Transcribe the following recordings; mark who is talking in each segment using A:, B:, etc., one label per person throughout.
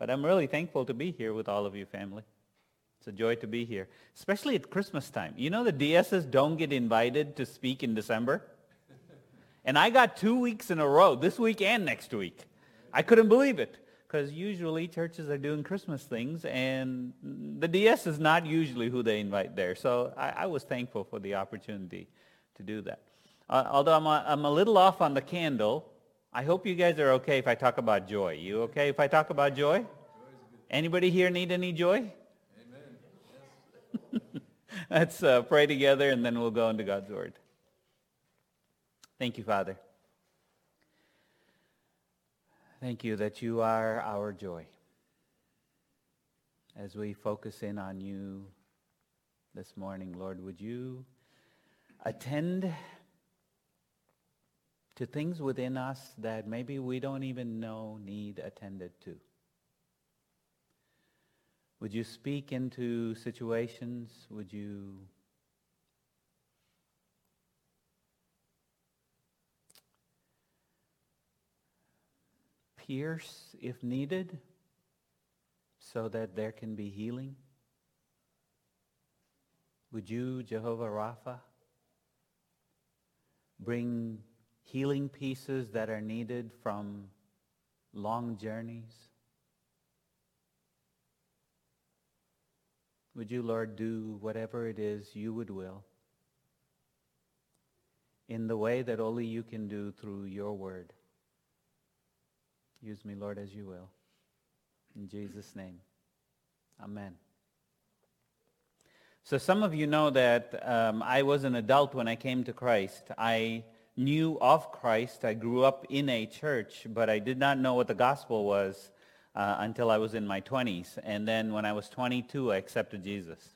A: But I'm really thankful to be here with all of you, family. It's a joy to be here, especially at Christmas time. You know the DSs don't get invited to speak in December? And I got two weeks in a row, this week and next week. I couldn't believe it because usually churches are doing Christmas things and the DS is not usually who they invite there. So I, I was thankful for the opportunity to do that. Uh, although I'm a, I'm a little off on the candle, I hope you guys are okay if I talk about joy. You okay if I talk about joy? Anybody here need any joy? Amen. Let's uh, pray together and then we'll go into God's Word. Thank you, Father. Thank you that you are our joy. As we focus in on you this morning, Lord, would you attend to things within us that maybe we don't even know need attended to? Would you speak into situations? Would you pierce if needed so that there can be healing? Would you, Jehovah Rapha, bring healing pieces that are needed from long journeys? Would you, Lord, do whatever it is you would will in the way that only you can do through your word. Use me, Lord, as you will. In Jesus' name, amen. So some of you know that um, I was an adult when I came to Christ. I knew of Christ. I grew up in a church, but I did not know what the gospel was uh, until I was in my 20s. And then when I was 22, I accepted Jesus.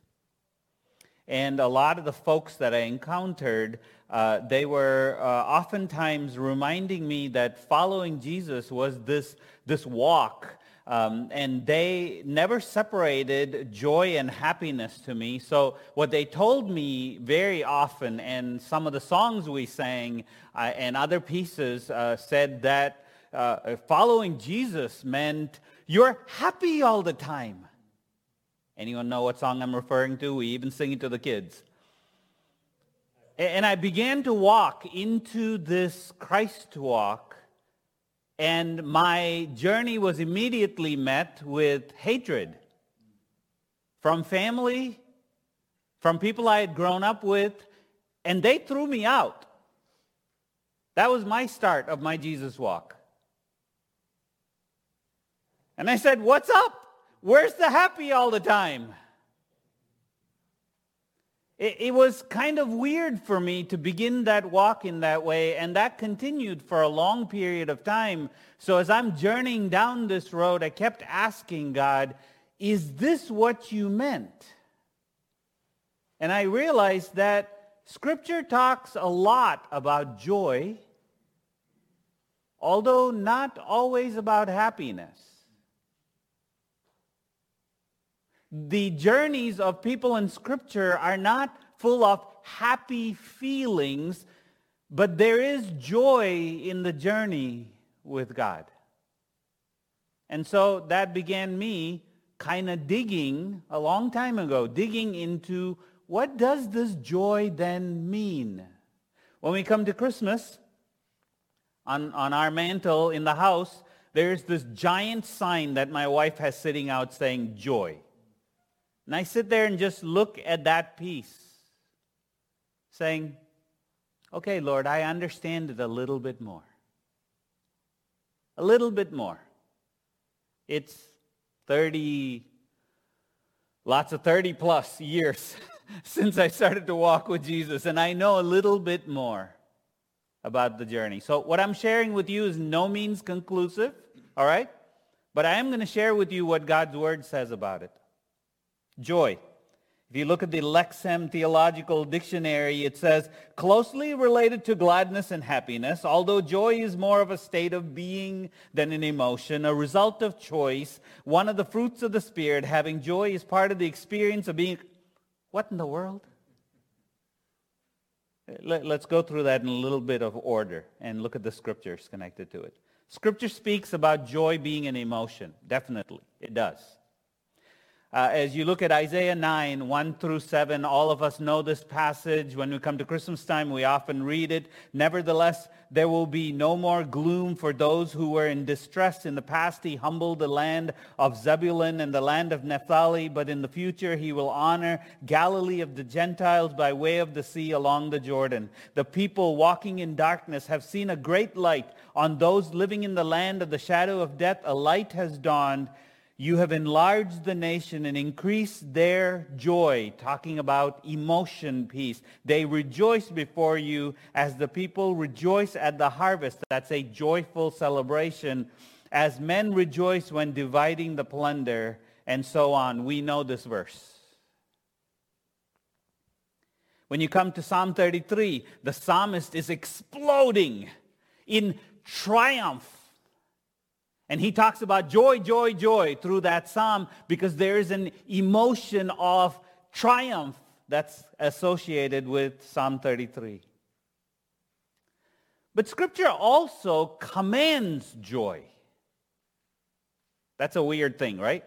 A: And a lot of the folks that I encountered, uh, they were uh, oftentimes reminding me that following Jesus was this, this walk. Um, and they never separated joy and happiness to me. So what they told me very often, and some of the songs we sang uh, and other pieces uh, said that uh, following Jesus meant you're happy all the time. Anyone know what song I'm referring to? We even sing it to the kids. And I began to walk into this Christ walk, and my journey was immediately met with hatred from family, from people I had grown up with, and they threw me out. That was my start of my Jesus walk. And I said, what's up? Where's the happy all the time? It, it, was kind of weird for me to begin that walk in that way, and that continued for a long period of time. So as I'm journeying down this road, I kept asking God, is this what you meant? And I realized that Scripture talks a lot about joy, although not always about happiness. The journeys of people in Scripture are not full of happy feelings, but there is joy in the journey with God. And so that began me kind of digging a long time ago, digging into what does this joy then mean? When we come to Christmas, on, on our mantel in the house, there's this giant sign that my wife has sitting out saying joy. And I sit there and just look at that piece, saying, okay, Lord, I understand it a little bit more. A little bit more. It's 30, lots of 30 plus years since I started to walk with Jesus, and I know a little bit more about the journey. So what I'm sharing with you is no means conclusive, all right? But I am going to share with you what God's word says about it. Joy. If you look at the Lexham Theological Dictionary, it says, closely related to gladness and happiness, although joy is more of a state of being than an emotion, a result of choice, one of the fruits of the Spirit, having joy is part of the experience of being... What in the world? Let's go through that in a little bit of order and look at the scriptures connected to it. Scripture speaks about joy being an emotion. Definitely, it does. Uh, as you look at Isaiah 9, 1 through 7, all of us know this passage. When we come to Christmas time, we often read it. Nevertheless, there will be no more gloom for those who were in distress. In the past, he humbled the land of Zebulun and the land of Naphtali, but in the future, he will honor Galilee of the Gentiles by way of the sea along the Jordan. The people walking in darkness have seen a great light. On those living in the land of the shadow of death, a light has dawned. You have enlarged the nation and increased their joy, talking about emotion piece. They rejoice before you as the people rejoice at the harvest. That's a joyful celebration. As men rejoice when dividing the plunder, and so on. We know this verse. When you come to Psalm 33, the psalmist is exploding in triumph and he talks about joy, joy, joy through that psalm because there is an emotion of triumph that's associated with Psalm 33. But Scripture also commands joy. That's a weird thing, right?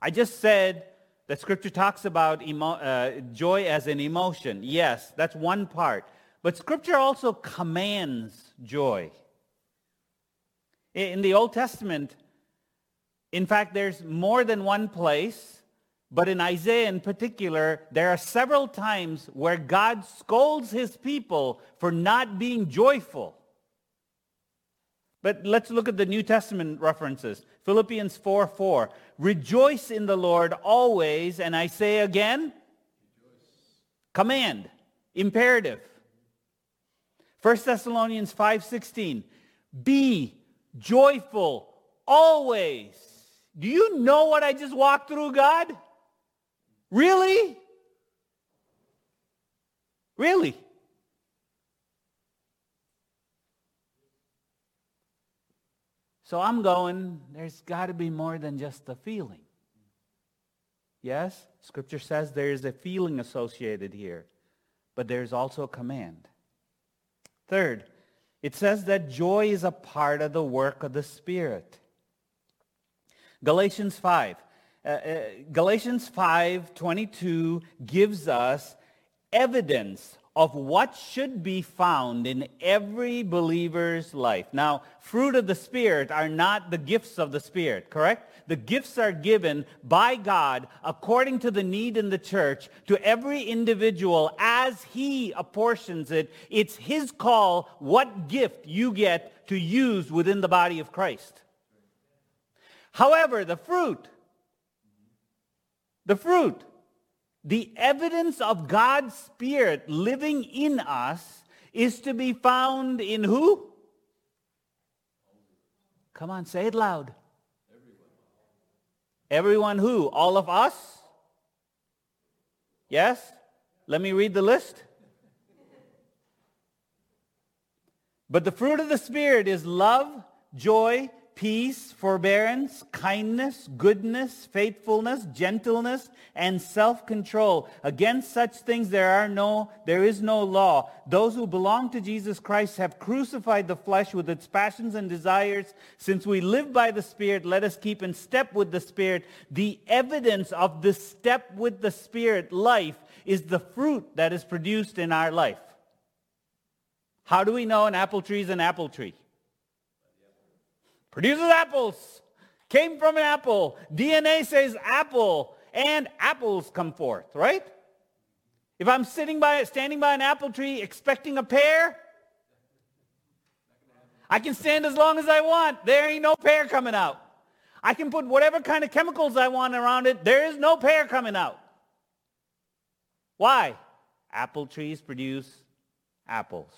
A: I just said that Scripture talks about emo- uh, joy as an emotion. Yes, that's one part. But Scripture also commands joy. In the Old Testament, in fact, there's more than one place, but in Isaiah in particular, there are several times where God scolds his people for not being joyful. But let's look at the New Testament references. Philippians 4, 4. Rejoice in the Lord always, and I say again, Rejoice. command, imperative. 1 Thessalonians 5, 16. Be joyful always. Do you know what I just walked through, God? Really? Really? So I'm going, there's got to be more than just a feeling. Yes, Scripture says there is a feeling associated here, but there's also a command. Third, it says that joy is a part of the work of the Spirit. Galatians 5. Uh, uh, Galatians 5:22 gives us evidence of what should be found in every believer's life. Now, fruit of the Spirit are not the gifts of the Spirit, correct? The gifts are given by God according to the need in the church to every individual as he apportions it. It's his call what gift you get to use within the body of Christ. However, the fruit, the fruit the evidence of God's Spirit living in us is to be found in who? Come on, say it loud. Everyone. Who? All of us? Yes? Let me read the list. But the fruit of the Spirit is love, joy, peace, forbearance, kindness, goodness, faithfulness, gentleness, and self-control. Against such things there are no there is no law. Those who belong to Jesus Christ have crucified the flesh with its passions and desires. Since we live by the Spirit, let us keep in step with the Spirit. The evidence of this step with the Spirit life is the fruit that is produced in our life. How do we know an apple tree is an apple tree? Produces apples, came from an apple. DNA says apple, and apples come forth, right? If I'm sitting by, standing by an apple tree expecting a pear, I can stand as long as I want. There ain't no pear coming out. I can put whatever kind of chemicals I want around it. There is no pear coming out. Why? Apple trees produce apples.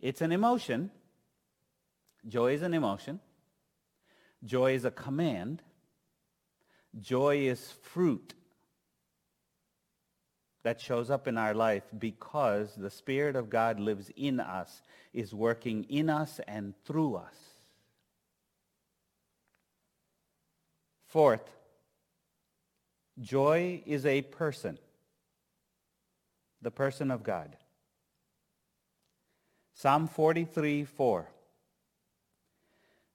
A: It's an emotion. Joy is an emotion. Joy is a command. Joy is fruit that shows up in our life because the Spirit of God lives in us, is working in us and through us. Fourth, joy is a person, the person of God. Psalm 43, 4.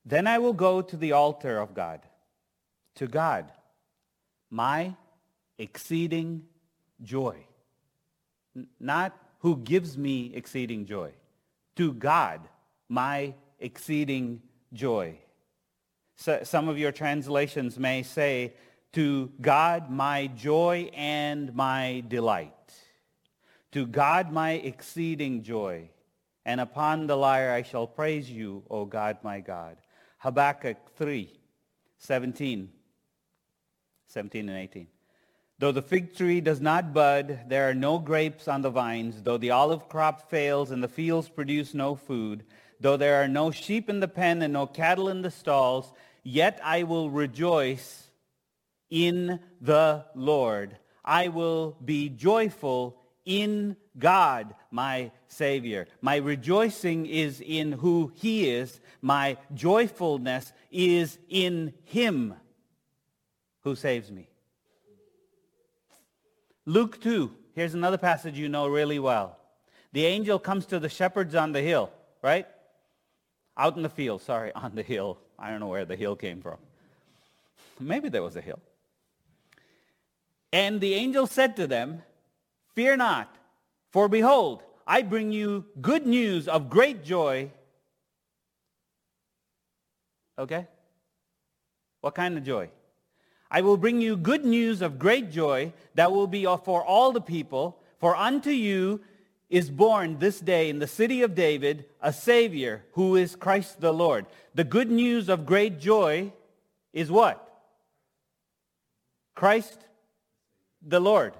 A: Then I will go to the altar of God, to God, my exceeding joy. N- not who gives me exceeding joy. To God, my exceeding joy. So, some of your translations may say, to God, my joy and my delight. To God, my exceeding joy. And upon the lyre I shall praise you, O God, my God. Habakkuk 3, 17, 17 and 18. Though the fig tree does not bud, there are no grapes on the vines. Though the olive crop fails and the fields produce no food, though there are no sheep in the pen and no cattle in the stalls, yet I will rejoice in the Lord. I will be joyful in God, my Savior. My rejoicing is in who he is. My joyfulness is in him who saves me. Luke 2, here's another passage you know really well. The angel comes to the shepherds on the hill, right? Out in the field, sorry, on the hill. I don't know where the hill came from. Maybe there was a hill. And the angel said to them, Fear not, for behold, I bring you good news of great joy. Okay? What kind of joy? I will bring you good news of great joy that will be for all the people. For unto you is born this day in the city of David a Savior who is Christ the Lord. The good news of great joy is what? Christ the Lord.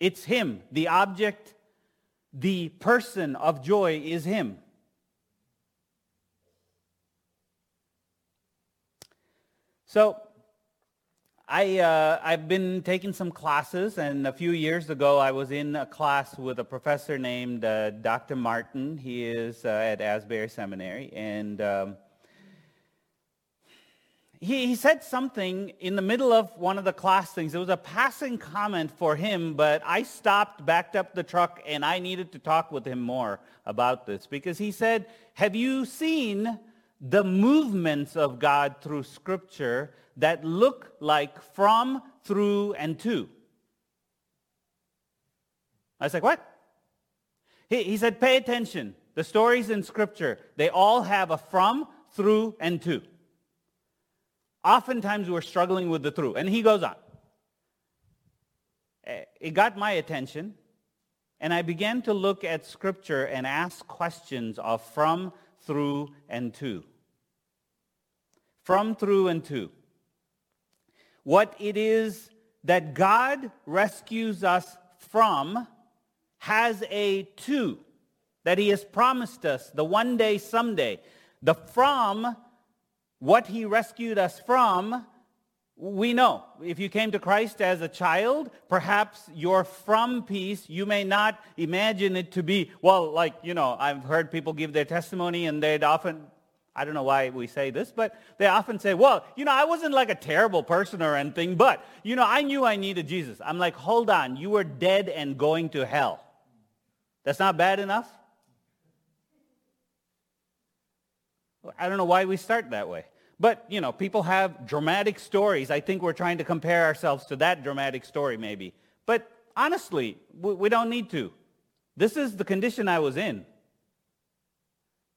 A: It's him. The object, the person of joy is him. So I, uh, I've been taking some classes, and a few years ago I was in a class with a professor named uh, Dr. Martin. He is uh, at Asbury Seminary, and um, he, he said something in the middle of one of the class things. It was a passing comment for him, but I stopped, backed up the truck, and I needed to talk with him more about this because he said, have you seen the movements of God through Scripture that look like from, through, and to? I was like, what? He, he said, pay attention. The stories in Scripture, they all have a from, through, and to. Oftentimes we're struggling with the through. And he goes on. Eh, it got my attention, and I began to look at Scripture and ask questions of from, through, and to. From, through, and to. What it is that God rescues us from has a to that he has promised us, the one day, someday. The from what he rescued us from, we know. If you came to Christ as a child, perhaps your from piece, you may not imagine it to be, well, like, you know, I've heard people give their testimony and they'd often, I don't know why we say this, but they often say, well, you know, I wasn't like a terrible person or anything, but, you know, I knew I needed Jesus. I'm like, hold on, you were dead and going to hell. That's not bad enough? I don't know why we start that way. But, you know, people have dramatic stories. I think we're trying to compare ourselves to that dramatic story maybe. But honestly, we don't need to. This is the condition I was in.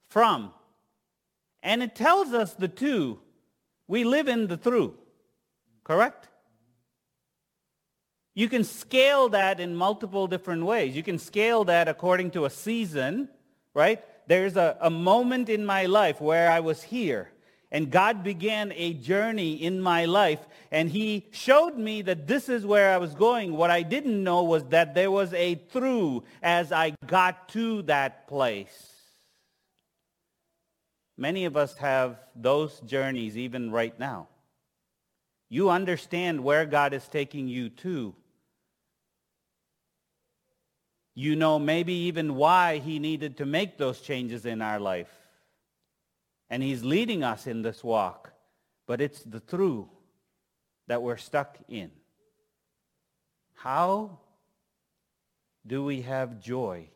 A: From. And it tells us the to. We live in the through. Correct? You can scale that in multiple different ways. You can scale that according to a season, right? There's a, a moment in my life where I was here and God began a journey in my life, and he showed me that this is where I was going. What I didn't know was that there was a through as I got to that place. Many of us have those journeys even right now. You understand where God is taking you to. You know maybe even why he needed to make those changes in our life. And he's leading us in this walk. But it's the through that we're stuck in. How do we have joy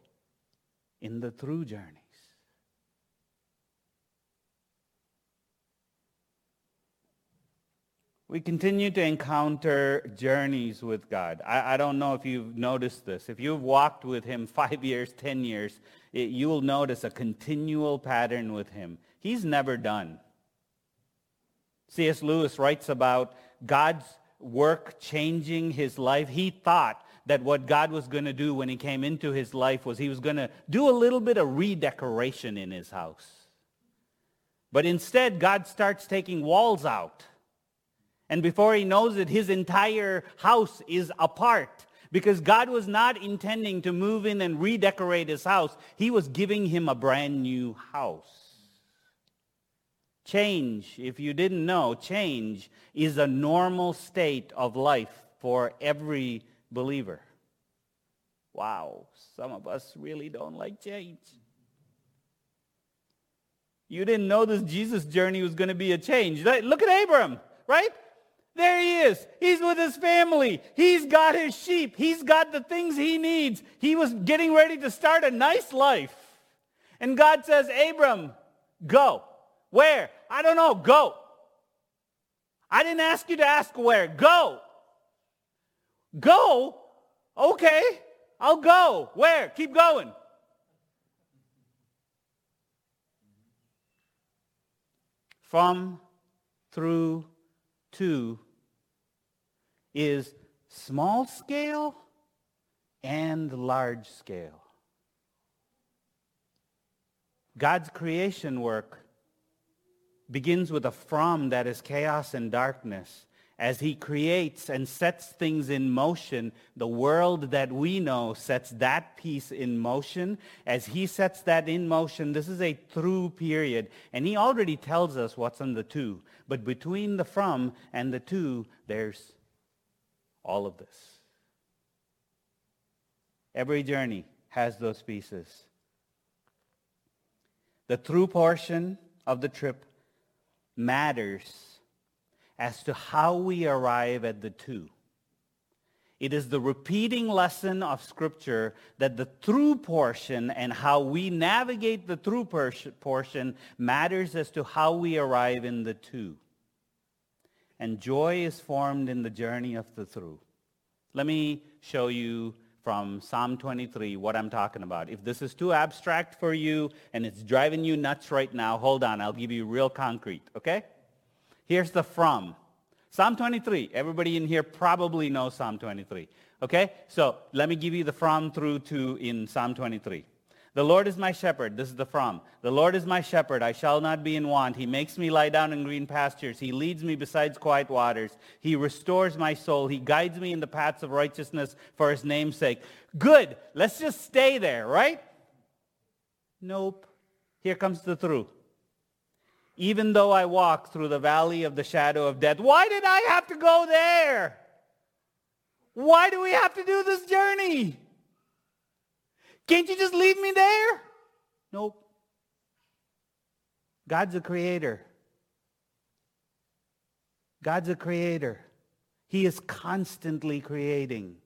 A: in the through journeys. We continue to encounter journeys with God. I, I, don't know if you've noticed this. If you've walked with him five years, ten years, it, you will notice a continual pattern with him. He's never done. C.S. Lewis writes about God's work changing his life. He thought that what God was going to do when he came into his life was he was going to do a little bit of redecoration in his house. But instead, God starts taking walls out. And before he knows it, his entire house is apart. Because God was not intending to move in and redecorate his house. He was giving him a brand new house. Change, if you didn't know, change is a normal state of life for every believer. Wow, some of us really don't like change. You didn't know this Jesus journey was going to be a change. Look at Abram, right? There he is. He's with his family. He's got his sheep. He's got the things he needs. He was getting ready to start a nice life. And God says, Abram, go. Where? I don't know. Go. I didn't ask you to ask where. Go. Go? Okay. I'll go. Where? Keep going. From, through, to is small scale and large scale. God's creation work begins with a from that is chaos and darkness. As he creates and sets things in motion, the world that we know sets that piece in motion. As he sets that in motion, this is a through period. And he already tells us what's in the to. But between the from and the to, there's all of this. Every journey has those pieces. The through portion of the trip matters as to how we arrive at the to. It is the repeating lesson of Scripture that the through portion and how we navigate the through portion matters as to how we arrive in the to. And joy is formed in the journey of the through. Let me show you from Psalm 23 what I'm talking about. If this is too abstract for you and it's driving you nuts right now, hold on. I'll give you real concrete, okay? Here's the from. Psalm 23. Everybody in here probably knows Psalm 23. Okay? So let me give you the from through to in Psalm 23. The Lord is my shepherd. This is the from. The Lord is my shepherd. I shall not be in want. He makes me lie down in green pastures. He leads me beside quiet waters. He restores my soul. He guides me in the paths of righteousness for his name's sake. Good. Let's just stay there, right? Nope. Here comes the through. Even though I walk through the valley of the shadow of death. Why did I have to go there? Why do we have to do this journey? Can't you just leave me there? Nope. God's a creator. God's a creator. He is constantly creating.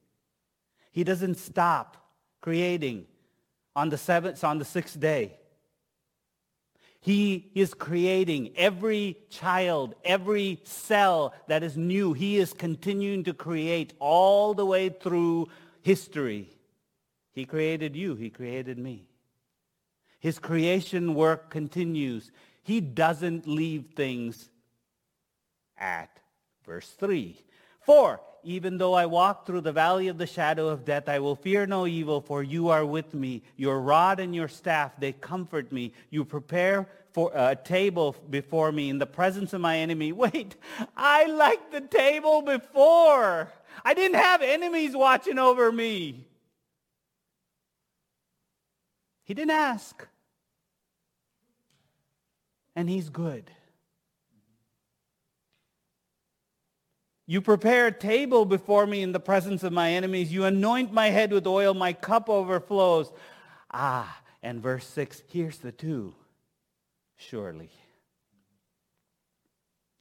A: He doesn't stop creating on the seventh, on the sixth day. He is creating every child, every cell that is new. He is continuing to create all the way through history. He created you. He created me. His creation work continues. He doesn't leave things at verse 3. 4. Even though I walk through the valley of the shadow of death, I will fear no evil, for you are with me. Your rod and your staff, they comfort me. You prepare for a table before me in the presence of my enemy. Wait, I liked the table before. I didn't have enemies watching over me. He didn't ask. And he's good. You prepare a table before me in the presence of my enemies. You anoint my head with oil. My cup overflows. Ah, and verse 6, here's the to. Surely.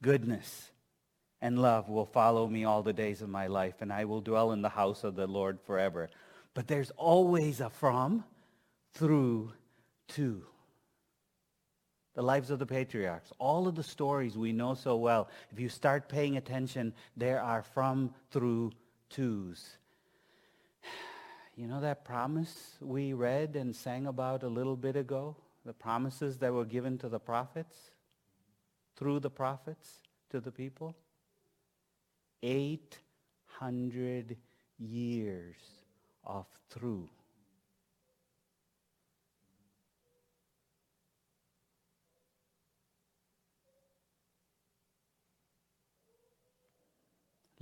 A: Goodness and love will follow me all the days of my life, and I will dwell in the house of the Lord forever. But there's always a from through to. The lives of the patriarchs, all of the stories we know so well, if you start paying attention, there are from, through, twos. You know that promise we read and sang about a little bit ago? The promises that were given to the prophets, through the prophets, to the people? 800 years of through.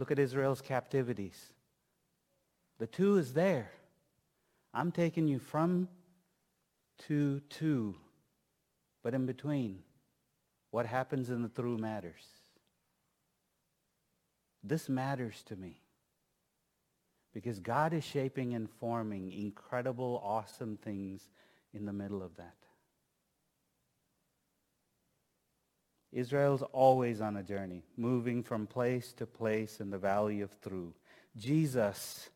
A: Look at Israel's captivities. The to is there. I'm taking you from to to, but in between, what happens in the through matters. This matters to me because God is shaping and forming incredible, awesome things in the middle of that. Israel's always on a journey, moving from place to place in the valley of through. Jesus,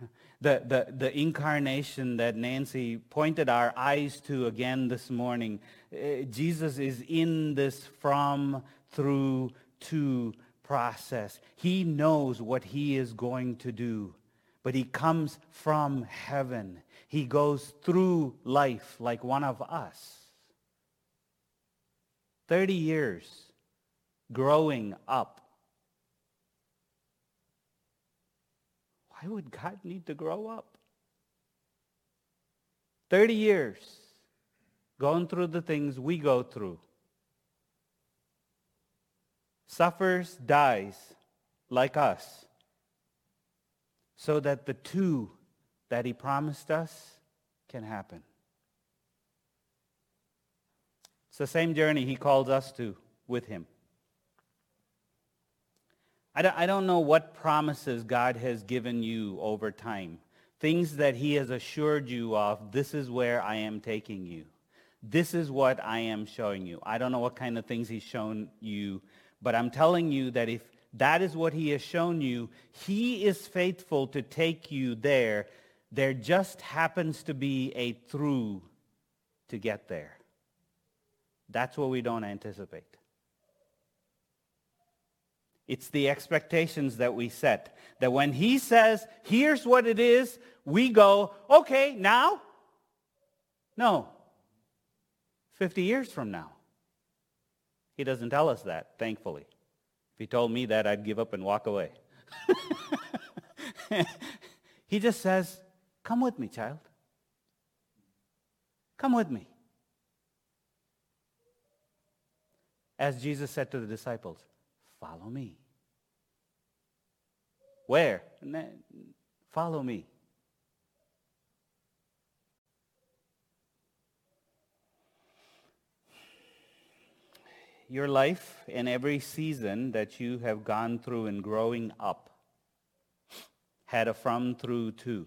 A: the, the, the incarnation that Nancy pointed our eyes to again this morning, uh, Jesus is in this from, through, to process. He knows what he is going to do, but he comes from heaven. He goes through life like one of us. 30 years growing up. Why would God need to grow up? 30 years going through the things we go through. Suffers, dies like us so that the to that he promised us can happen. It's the same journey he calls us to with him. I don't, know what promises God has given you over time. Things that he has assured you of, this is where I am taking you. This is what I am showing you. I don't know what kind of things he's shown you, but I'm telling you that if that is what he has shown you, he is faithful to take you there. There just happens to be a through to get there. That's what we don't anticipate. It's the expectations that we set. That when he says, here's what it is, we go, okay, now? No. 50 years from now. He doesn't tell us that, thankfully. If he told me that, I'd give up and walk away. he just says, come with me, child. Come with me. As Jesus said to the disciples, follow me. Where? Follow me. Your life and every season that you have gone through in growing up had a from, through, to.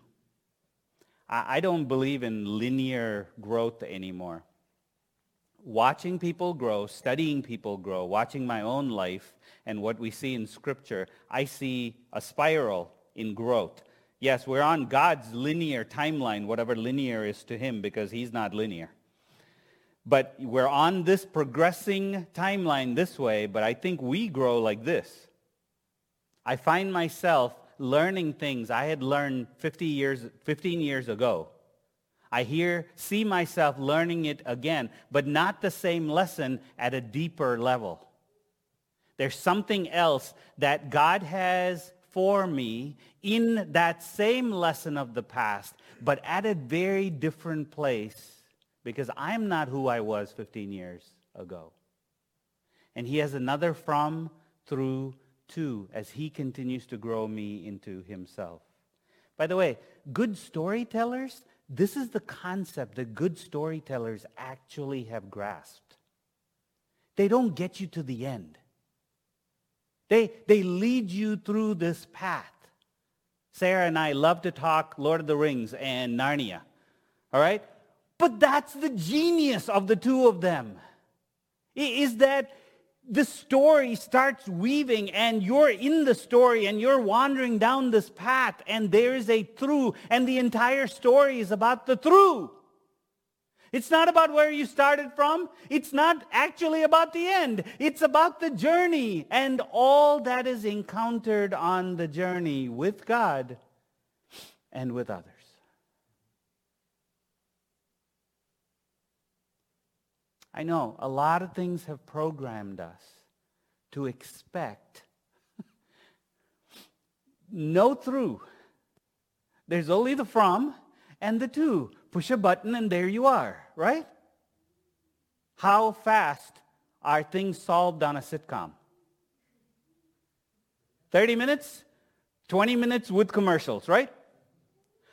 A: I don't believe in linear growth anymore watching people grow, studying people grow, watching my own life and what we see in Scripture, I see a spiral in growth. Yes, we're on God's linear timeline, whatever linear is to him, because he's not linear. But we're on this progressing timeline this way, but I think we grow like this. I find myself learning things I had learned 50 years, 15 years ago I hear, see myself learning it again, but not the same lesson at a deeper level. There's something else that God has for me in that same lesson of the past, but at a very different place because I'm not who I was 15 years ago. And he has another from, through, to as he continues to grow me into himself. By the way, good storytellers, this is the concept that good storytellers actually have grasped. They don't get you to the end. They, they lead you through this path. Sarah and I love to talk Lord of the Rings and Narnia. All right? But that's the genius of the two of them. Is that the story starts weaving and you're in the story and you're wandering down this path and there is a through and the entire story is about the through. It's not about where you started from. It's not actually about the end. It's about the journey and all that is encountered on the journey with God and with others. I know a lot of things have programmed us to expect no through. There's only the from and the to. Push a button and there you are, right? How fast are things solved on a sitcom? 30 minutes? 20 minutes with commercials, right?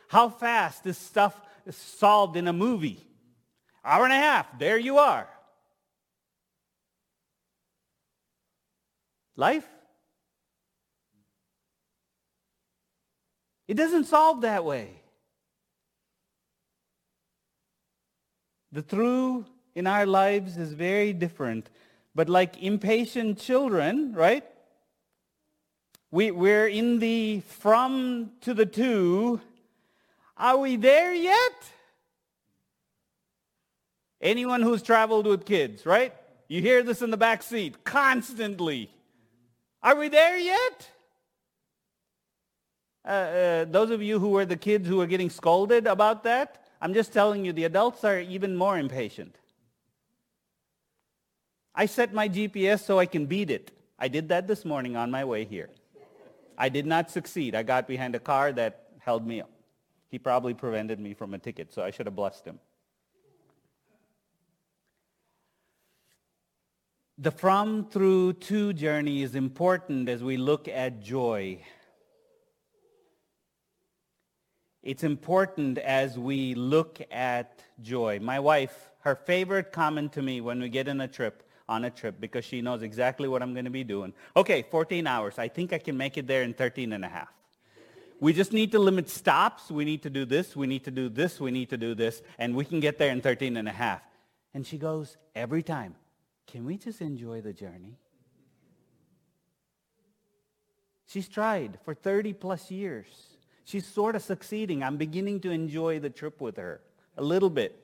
A: How fast is stuff solved in a movie? Hour and a half, there you are. Life? It doesn't solve that way. The through in our lives is very different. But like impatient children, right? We, we're in the from to the to. Are we there yet? Anyone who's traveled with kids, right? You hear this in the back seat constantly. Are we there yet? Uh, uh, those of you who were the kids who were getting scolded about that, I'm just telling you, the adults are even more impatient. I set my GPS so I can beat it. I did that this morning on my way here. I did not succeed. I got behind a car that held me up. He probably prevented me from a ticket, so I should have blessed him. The from through to journey is important as we look at joy. It's important as we look at joy. My wife, her favorite comment to me when we get in a trip, on a trip, because she knows exactly what I'm going to be doing. Okay, 14 hours. I think I can make it there in 13 and a half. We just need to limit stops. We need to do this. We need to do this. We need to do this. And we can get there in 13 and a half. And she goes, every time, can we just enjoy the journey? She's tried for 30 plus years. She's sort of succeeding. I'm beginning to enjoy the trip with her a little bit.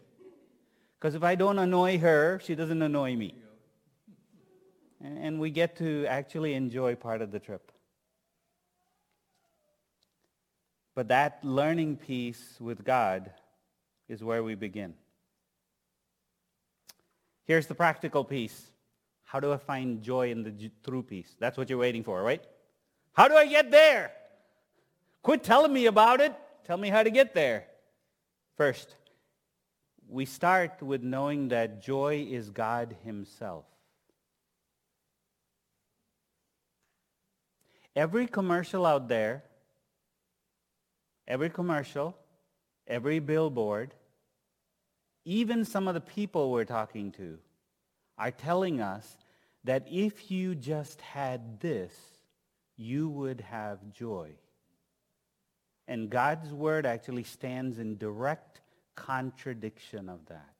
A: Because if I don't annoy her, she doesn't annoy me. And we get to actually enjoy part of the trip. But that learning piece with God is where we begin. Here's the practical piece. How do I find joy in the true peace? That's what you're waiting for, right? How do I get there? Quit telling me about it. Tell me how to get there. First, we start with knowing that joy is God himself. Every commercial out there, every commercial, every billboard, even some of the people we're talking to are telling us that if you just had this, you would have joy. And God's word actually stands in direct contradiction of that.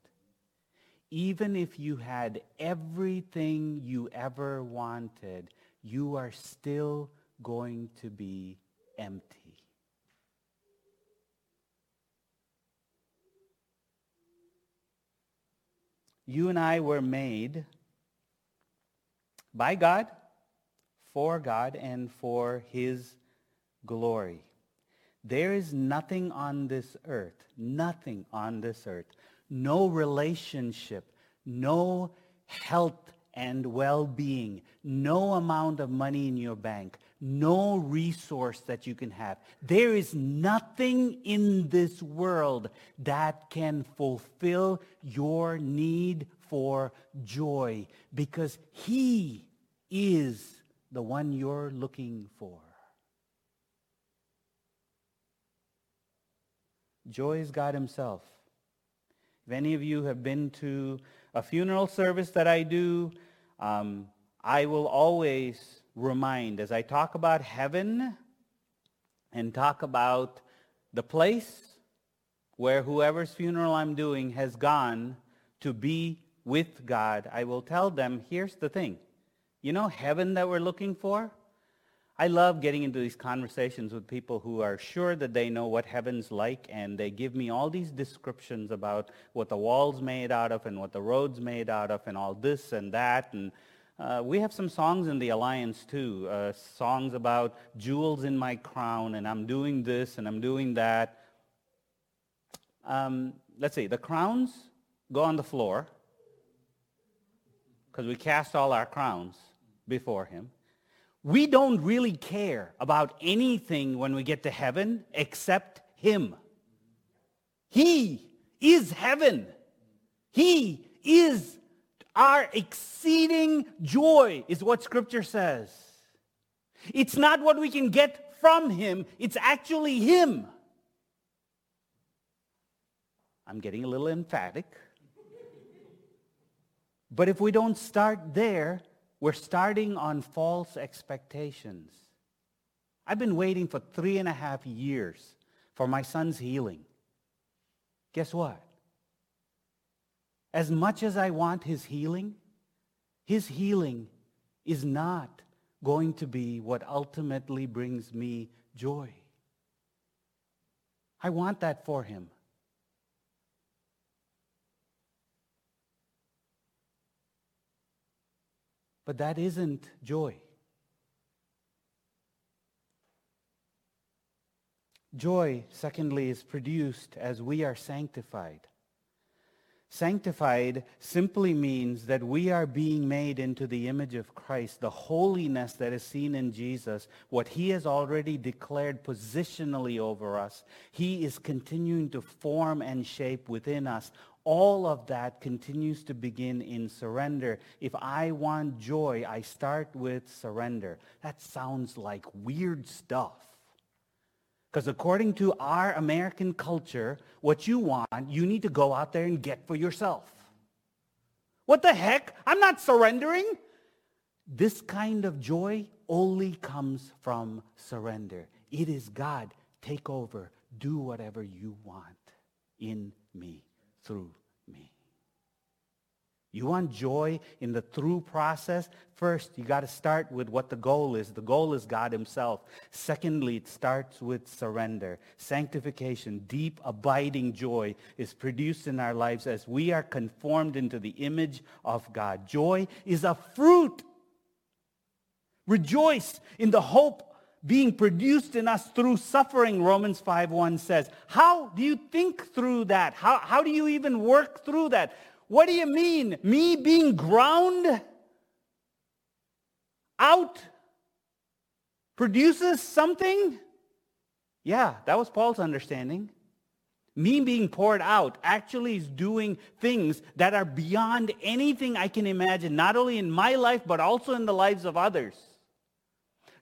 A: Even if you had everything you ever wanted, you are still going to be empty. You and I were made by God, for God, and for his glory. There is nothing on this earth, nothing on this earth, no relationship, no health and well-being, no amount of money in your bank, no resource that you can have. There is nothing in this world that can fulfill your need for joy because he is the one you're looking for. Joy is God himself. If any of you have been to a funeral service that I do, um, I will always remind as I talk about heaven and talk about the place where whoever's funeral I'm doing has gone to be with God, I will tell them, here's the thing. You know heaven that we're looking for? I love getting into these conversations with people who are sure that they know what heaven's like and they give me all these descriptions about what the wall's made out of and what the road's made out of and all this and that. And uh, we have some songs in the Alliance too, uh, songs about jewels in my crown and I'm doing this and I'm doing that. Um, let's see, the crowns go on the floor because we cast all our crowns before him we don't really care about anything when we get to heaven except him. He is heaven. He is our exceeding joy is what scripture says. It's not what we can get from him. It's actually him. I'm getting a little emphatic. But if we don't start there, we're starting on false expectations. I've been waiting for three and a half years for my son's healing. Guess what? As much as I want his healing, his healing is not going to be what ultimately brings me joy. I want that for him. But that isn't joy. Joy, secondly, is produced as we are sanctified. Sanctified simply means that we are being made into the image of Christ, the holiness that is seen in Jesus, what he has already declared positionally over us. He is continuing to form and shape within us all of that continues to begin in surrender. If I want joy, I start with surrender. That sounds like weird stuff. Because according to our American culture, what you want, you need to go out there and get for yourself. What the heck? I'm not surrendering. This kind of joy only comes from surrender. It is God, take over, do whatever you want in me through. You want joy in the through process? First, you got to start with what the goal is. The goal is God himself. Secondly, it starts with surrender. Sanctification, deep, abiding joy is produced in our lives as we are conformed into the image of God. Joy is a fruit. Rejoice in the hope being produced in us through suffering, Romans 5.1 says. How do you think through that? How, how do you even work through that? What do you mean? Me being ground out produces something? Yeah, that was Paul's understanding. Me being poured out actually is doing things that are beyond anything I can imagine, not only in my life, but also in the lives of others.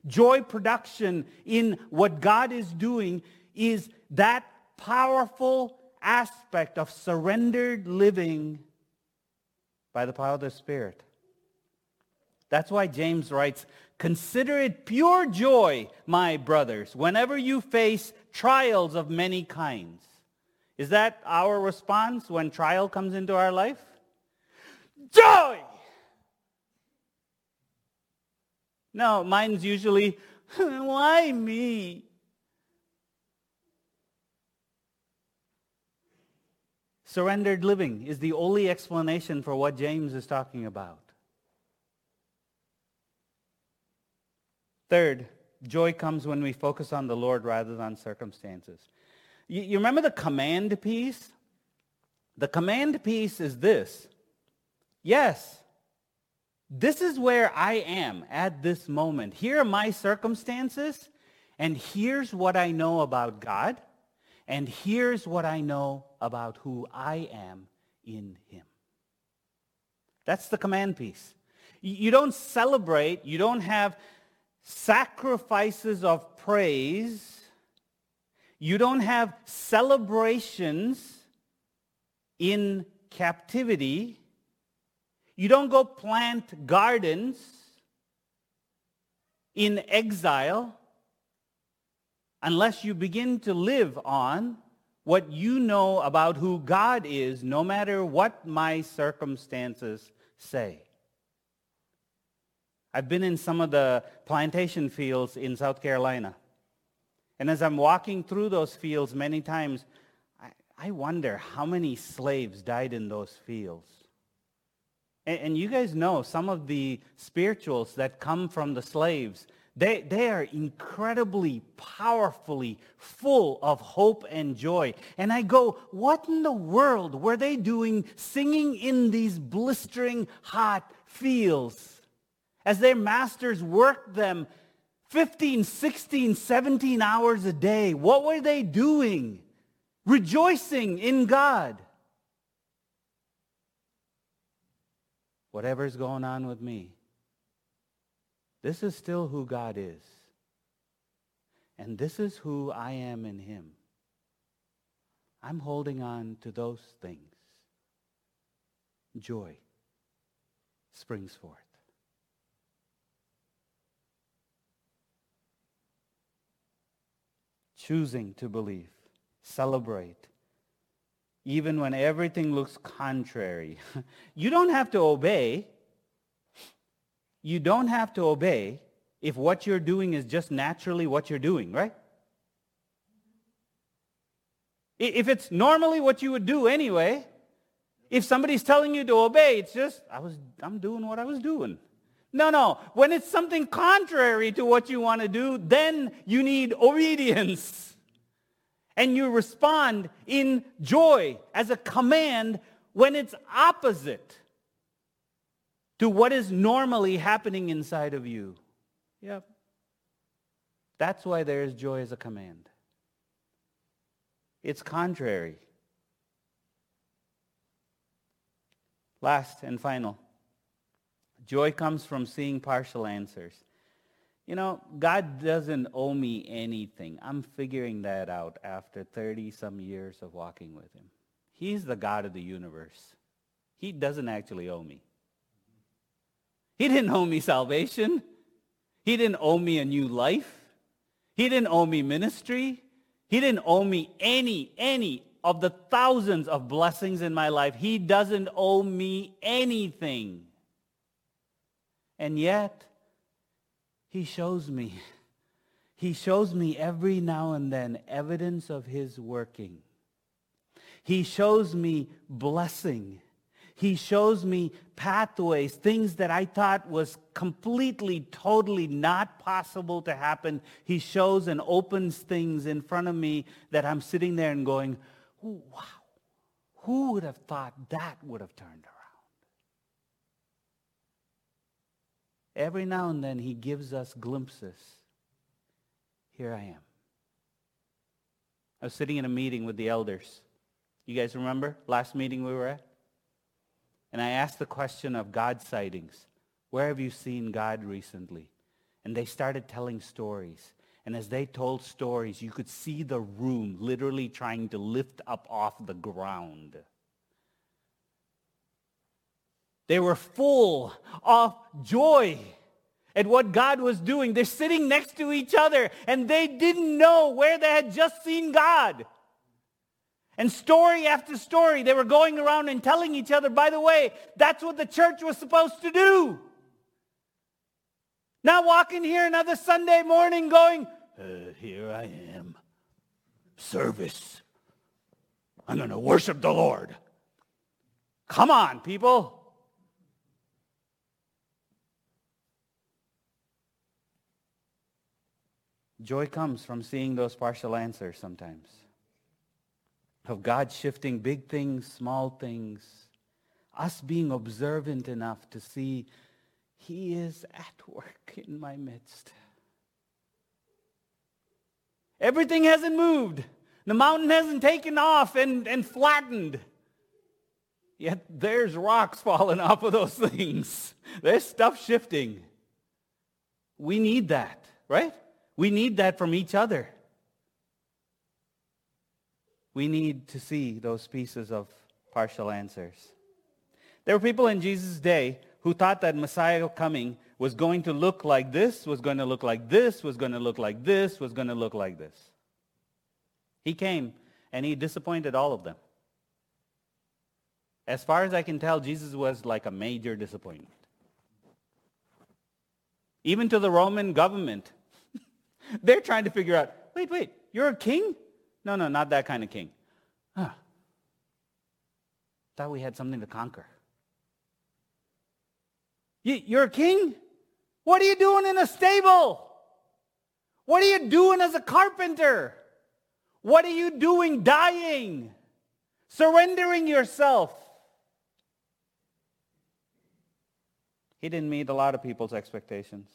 A: Joy production in what God is doing is that powerful aspect of surrendered living by the power of the Spirit. That's why James writes, Consider it pure joy, my brothers, whenever you face trials of many kinds. Is that our response when trial comes into our life? Joy! No, mine's usually, why me? Surrendered living is the only explanation for what James is talking about. Third, joy comes when we focus on the Lord rather than circumstances. You, you remember the command piece? The command piece is this. Yes, this is where I am at this moment. Here are my circumstances, and here's what I know about God, and here's what I know about who I am in him. That's the command piece. You don't celebrate, you don't have sacrifices of praise, you don't have celebrations in captivity you don't go plant gardens in exile unless you begin to live on what you know about who God is, no matter what my circumstances say. I've been in some of the plantation fields in South Carolina. And as I'm walking through those fields many times, I, I wonder how many slaves died in those fields. And, and you guys know some of the spirituals that come from the slaves they, they are incredibly powerfully full of hope and joy. And I go, what in the world were they doing singing in these blistering hot fields as their masters worked them 15, 16, 17 hours a day? What were they doing? Rejoicing in God. Whatever's going on with me, this is still who God is. And this is who I am in him. I'm holding on to those things. Joy springs forth. Choosing to believe, celebrate, even when everything looks contrary. you don't have to obey you don't have to obey if what you're doing is just naturally what you're doing, right? If it's normally what you would do anyway, if somebody's telling you to obey, it's just, I was, I'm doing what I was doing. No, no. When it's something contrary to what you want to do, then you need obedience. And you respond in joy as a command when it's opposite to what is normally happening inside of you. Yep. That's why there is joy as a command. It's contrary. Last and final. Joy comes from seeing partial answers. You know, God doesn't owe me anything. I'm figuring that out after 30 some years of walking with him. He's the God of the universe. He doesn't actually owe me. He didn't owe me salvation. He didn't owe me a new life. He didn't owe me ministry. He didn't owe me any, any of the thousands of blessings in my life. He doesn't owe me anything. And yet, he shows me. He shows me every now and then evidence of his working. He shows me blessing. He shows me pathways, things that I thought was completely, totally not possible to happen. He shows and opens things in front of me that I'm sitting there and going, wow, who would have thought that would have turned around? Every now and then he gives us glimpses. Here I am. I was sitting in a meeting with the elders. You guys remember last meeting we were at? And I asked the question of God sightings. Where have you seen God recently? And they started telling stories. And as they told stories, you could see the room literally trying to lift up off the ground. They were full of joy at what God was doing. They're sitting next to each other and they didn't know where they had just seen God. And story after story, they were going around and telling each other, by the way, that's what the church was supposed to do. Not walking here another Sunday morning going, uh, here I am. Service. I'm going to worship the Lord. Come on, people. Joy comes from seeing those partial answers sometimes of God shifting big things, small things, us being observant enough to see he is at work in my midst. Everything hasn't moved. The mountain hasn't taken off and, and flattened. Yet there's rocks falling off of those things. There's stuff shifting. We need that, right? We need that from each other. We need to see those pieces of partial answers. There were people in Jesus' day who thought that Messiah coming was going to look like this, was going to look like this, was going to look like this, was going to look like this. He came and he disappointed all of them. As far as I can tell, Jesus was like a major disappointment. even to the Roman government. They're trying to figure out, wait, wait, you're a king? No, no, not that kind of king. Huh. Thought we had something to conquer. You're a king? What are you doing in a stable? What are you doing as a carpenter? What are you doing dying? Surrendering yourself. He didn't meet a lot of people's expectations.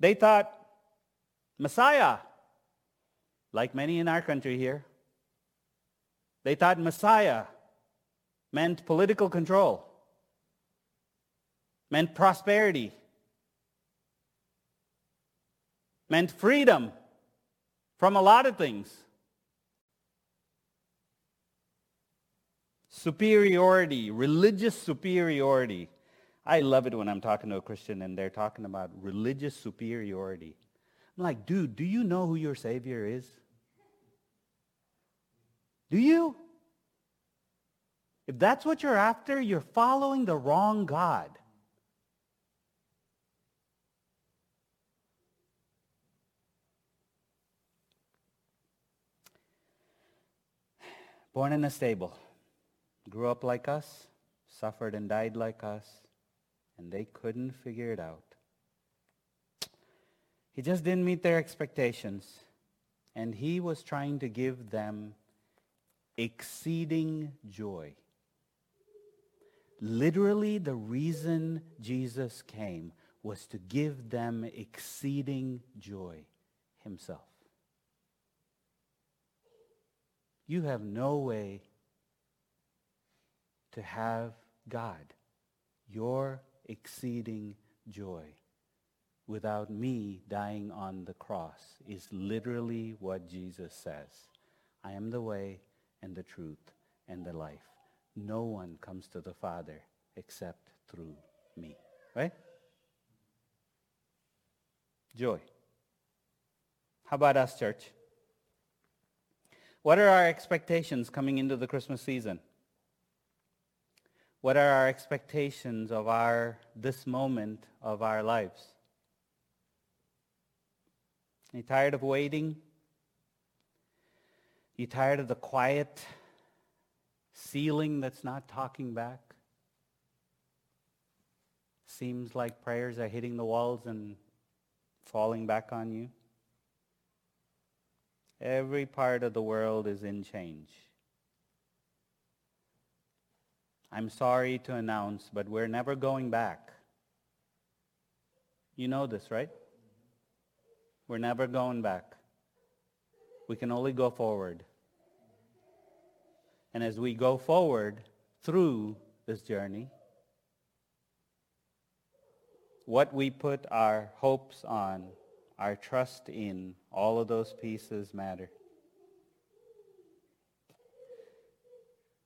A: They thought Messiah, like many in our country here, they thought Messiah meant political control, meant prosperity, meant freedom from a lot of things. Superiority, religious superiority. I love it when I'm talking to a Christian and they're talking about religious superiority. I'm like, dude, do you know who your Savior is? Do you? If that's what you're after, you're following the wrong God. Born in a stable, grew up like us, suffered and died like us, and they couldn't figure it out. He just didn't meet their expectations, and he was trying to give them exceeding joy. Literally, the reason Jesus came was to give them exceeding joy himself. You have no way to have God, your exceeding joy, without me dying on the cross is literally what Jesus says. I am the way, and the truth and the life. No one comes to the Father except through me. Right? Joy. How about us, church? What are our expectations coming into the Christmas season? What are our expectations of our this moment of our lives? Are you tired of waiting? You tired of the quiet ceiling that's not talking back? Seems like prayers are hitting the walls and falling back on you. Every part of the world is in change. I'm sorry to announce, but we're never going back. You know this, right? We're never going back. We can only go forward. And as we go forward through this journey, what we put our hopes on, our trust in, all of those pieces matter.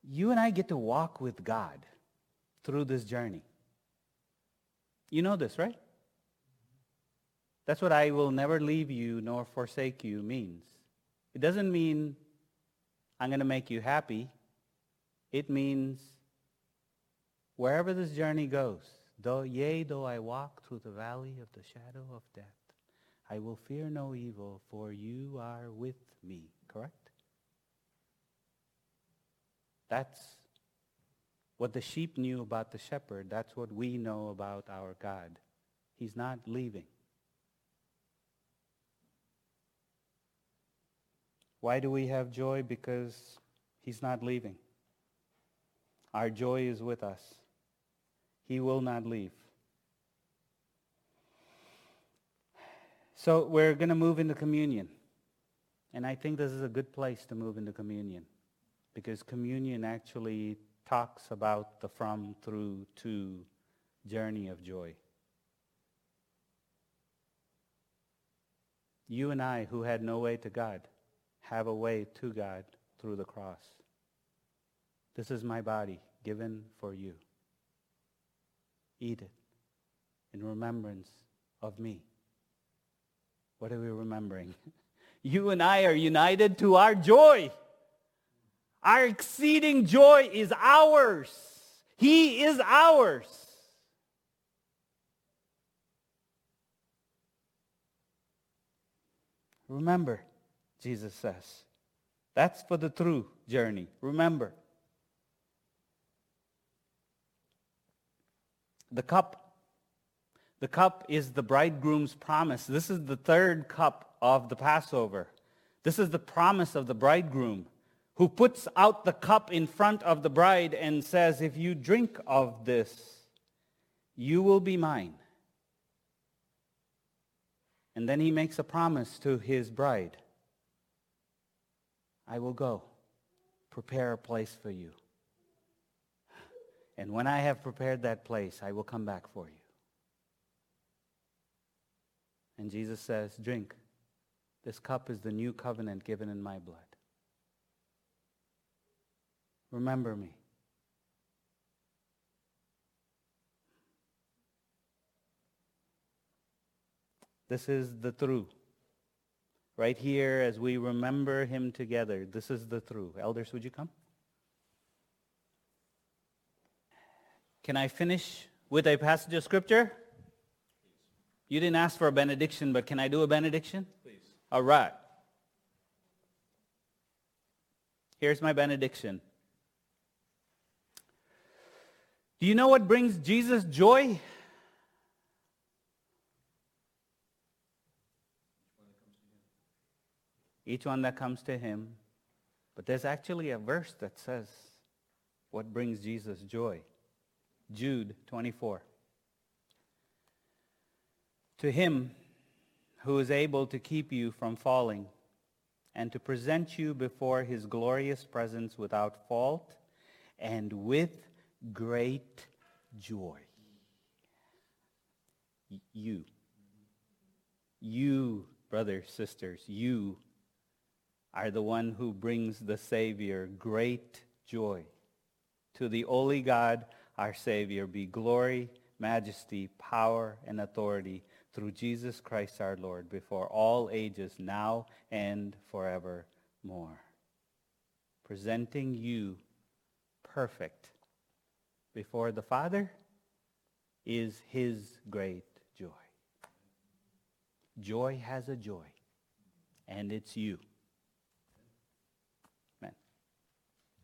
A: You and I get to walk with God through this journey. You know this, right? That's what I will never leave you nor forsake you means. It doesn't mean I'm going to make you happy. It means wherever this journey goes, though yea, though I walk through the valley of the shadow of death, I will fear no evil, for you are with me. Correct? That's what the sheep knew about the shepherd. That's what we know about our God. He's not leaving. Why do we have joy? Because he's not leaving. Our joy is with us. He will not leave. So we're going to move into communion. And I think this is a good place to move into communion because communion actually talks about the from, through, to journey of joy. You and I, who had no way to God, have a way to God through the cross. This is my body given for you. Eat it in remembrance of me. What are we remembering? you and I are united to our joy. Our exceeding joy is ours. He is ours. Remember, Jesus says. That's for the true journey. Remember. The cup. The cup is the bridegroom's promise. This is the third cup of the Passover. This is the promise of the bridegroom who puts out the cup in front of the bride and says, if you drink of this, you will be mine. And then he makes a promise to his bride. I will go prepare a place for you. And when I have prepared that place, I will come back for you. And Jesus says, drink. This cup is the new covenant given in my blood. Remember me. This is the true. Right here, as we remember him together, this is the true. Elders, would you come? Can I finish with a passage of scripture? You didn't ask for a benediction, but can I do a benediction?
B: Please.
A: All right. Here's my benediction. Do you know what brings Jesus joy? Each one that comes to him. But there's actually a verse that says what brings Jesus joy. Jude 24. To him who is able to keep you from falling and to present you before his glorious presence without fault and with great joy. You. You, brothers, sisters, you are the one who brings the Savior great joy. To the only God, our Savior, be glory, majesty, power, and authority through Jesus Christ our Lord before all ages, now and forevermore. Presenting you perfect before the Father is his great joy. Joy has a joy, and it's you.